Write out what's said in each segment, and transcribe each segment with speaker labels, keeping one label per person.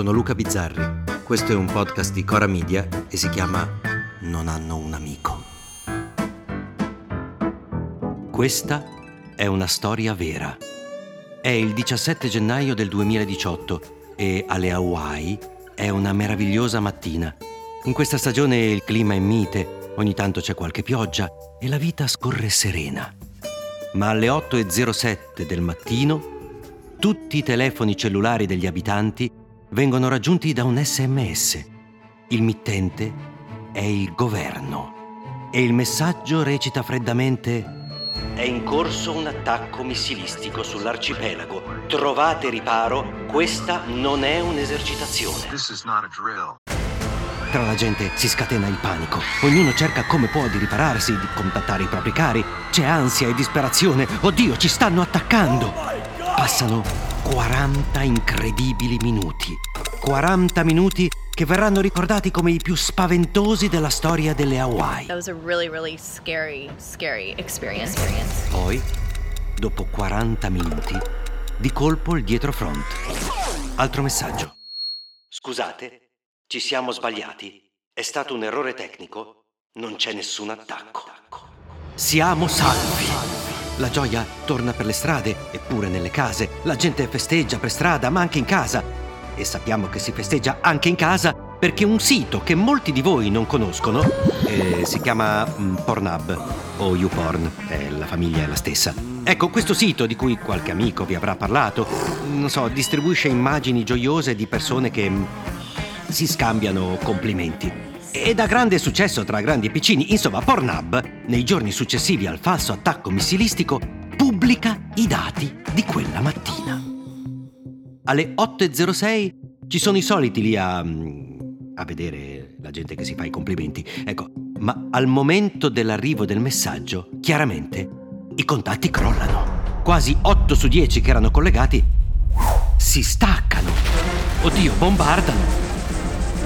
Speaker 1: Sono Luca Bizzarri. Questo è un podcast di Cora Media e si chiama Non hanno un amico. Questa è una storia vera. È il 17 gennaio del 2018 e alle Hawaii è una meravigliosa mattina. In questa stagione il clima è mite, ogni tanto c'è qualche pioggia e la vita scorre serena. Ma alle 8.07 del mattino tutti i telefoni cellulari degli abitanti vengono raggiunti da un sms. Il mittente è il governo e il messaggio recita freddamente è in corso un attacco missilistico sull'arcipelago. Trovate riparo, questa non è un'esercitazione. Tra la gente si scatena il panico. Ognuno cerca come può di ripararsi, di contattare i propri cari. C'è ansia e disperazione. Oddio, ci stanno attaccando! Passano 40 incredibili minuti. 40 minuti che verranno ricordati come i più spaventosi della storia delle Hawaii.
Speaker 2: That was a really, really scary, scary experience.
Speaker 1: Poi, dopo 40 minuti, di colpo il dietro front. Altro messaggio. Scusate, ci siamo sbagliati. È stato un errore tecnico. Non c'è nessun attacco. Siamo salvi. La gioia torna per le strade, eppure nelle case. La gente festeggia per strada, ma anche in casa. E sappiamo che si festeggia anche in casa perché un sito che molti di voi non conoscono eh, si chiama mm, Pornhub o YouPorn, eh, la famiglia è la stessa. Ecco, questo sito di cui qualche amico vi avrà parlato, non so, distribuisce immagini gioiose di persone che mm, si scambiano complimenti. Ed ha grande successo tra grandi e piccini. Insomma, Pornhub, nei giorni successivi al falso attacco missilistico, pubblica i dati di quella mattina. Alle 8.06 ci sono i soliti lì a... a vedere la gente che si fa i complimenti. Ecco, ma al momento dell'arrivo del messaggio, chiaramente, i contatti crollano. Quasi 8 su 10 che erano collegati si staccano. Oddio, bombardano.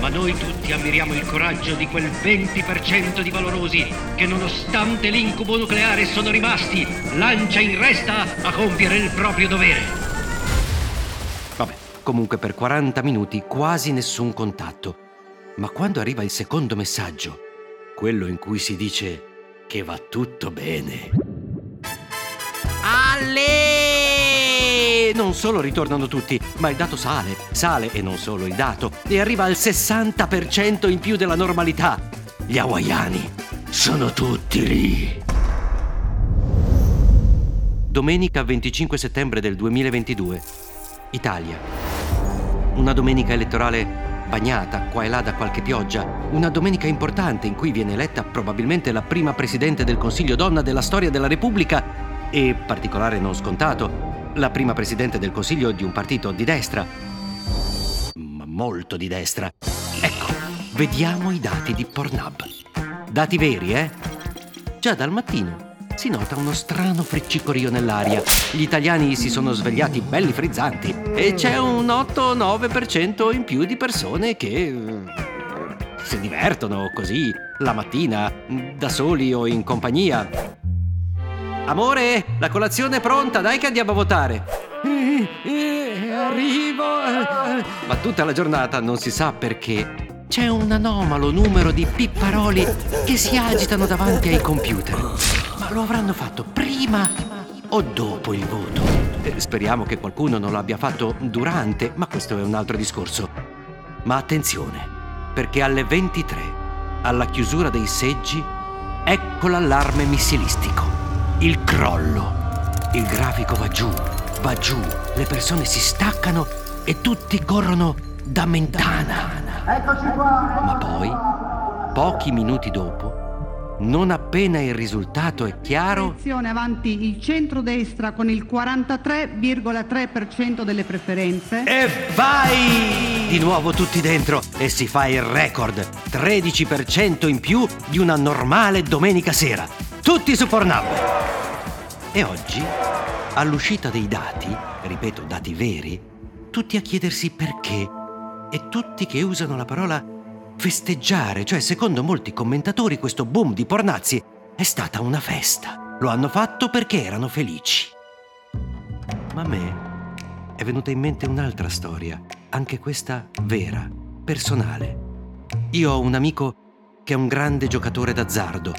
Speaker 3: Ma noi tutti ammiriamo il coraggio di quel 20% di valorosi che nonostante l'incubo nucleare sono rimasti lancia in resta a compiere il proprio dovere.
Speaker 1: Comunque per 40 minuti quasi nessun contatto. Ma quando arriva il secondo messaggio, quello in cui si dice che va tutto bene. Ale! Non solo ritornano tutti, ma il dato sale, sale e non solo il dato, e arriva al 60% in più della normalità. Gli hawaiani sono tutti lì. Domenica 25 settembre del 2022. Italia. Una domenica elettorale bagnata qua e là da qualche pioggia, una domenica importante in cui viene eletta probabilmente la prima presidente del Consiglio donna della storia della Repubblica e, particolare non scontato, la prima presidente del Consiglio di un partito di destra. Ma molto di destra. Ecco, vediamo i dati di Pornhub. Dati veri, eh? Già dal mattino si nota uno strano friccicorio nell'aria. Gli italiani si sono svegliati belli frizzanti e c'è un 8-9% in più di persone che eh, si divertono così la mattina, da soli o in compagnia. Amore, la colazione è pronta, dai che andiamo a votare. Arrivo. Ma tutta la giornata non si sa perché c'è un anomalo numero di pipparoli che si agitano davanti ai computer. Ma lo avranno fatto prima o dopo il voto? Eh, speriamo che qualcuno non lo abbia fatto durante, ma questo è un altro discorso. Ma attenzione, perché alle 23, alla chiusura dei seggi, ecco l'allarme missilistico. Il crollo. Il grafico va giù, va giù, le persone si staccano e tutti corrono da Mentana.
Speaker 4: Eccoci qua!
Speaker 1: Ma poi, pochi minuti dopo, non appena il risultato è chiaro,
Speaker 5: Elezione avanti il centrodestra con il 43,3% delle preferenze.
Speaker 1: e vai! Di nuovo tutti dentro e si fa il record, 13% in più di una normale domenica sera. Tutti su Pornhub. E oggi, all'uscita dei dati, ripeto dati veri, tutti a chiedersi perché e tutti che usano la parola festeggiare, cioè secondo molti commentatori questo boom di pornazzi è stata una festa. Lo hanno fatto perché erano felici. Ma a me è venuta in mente un'altra storia, anche questa vera, personale. Io ho un amico che è un grande giocatore d'azzardo,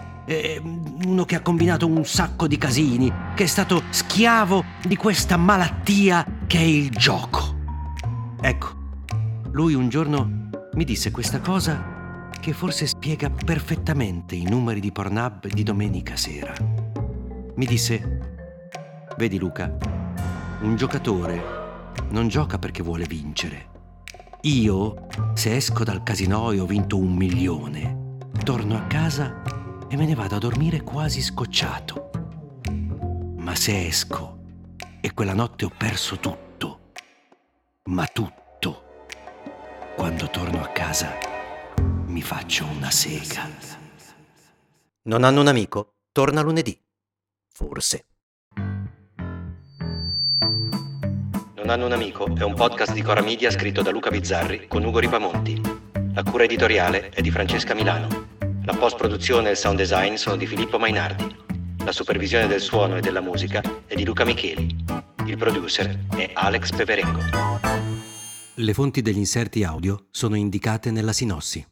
Speaker 1: uno che ha combinato un sacco di casini, che è stato schiavo di questa malattia che è il gioco. Ecco, lui un giorno mi disse questa cosa che forse spiega perfettamente i numeri di Pornhub di domenica sera. Mi disse, vedi Luca, un giocatore non gioca perché vuole vincere. Io, se esco dal casino e ho vinto un milione, torno a casa e me ne vado a dormire quasi scocciato. Ma se esco e quella notte ho perso tutto, ma tutto, quando torno a casa mi faccio una sega. Non hanno un amico? Torna lunedì. Forse. Non hanno un amico è un podcast di Cora Media scritto da Luca Bizzarri con Ugo Ripamonti. La cura editoriale è di Francesca Milano. La post-produzione e il sound design sono di Filippo Mainardi. La supervisione del suono e della musica è di Luca Micheli. Il producer è Alex Peperengo. Le fonti degli inserti audio sono indicate nella sinossi.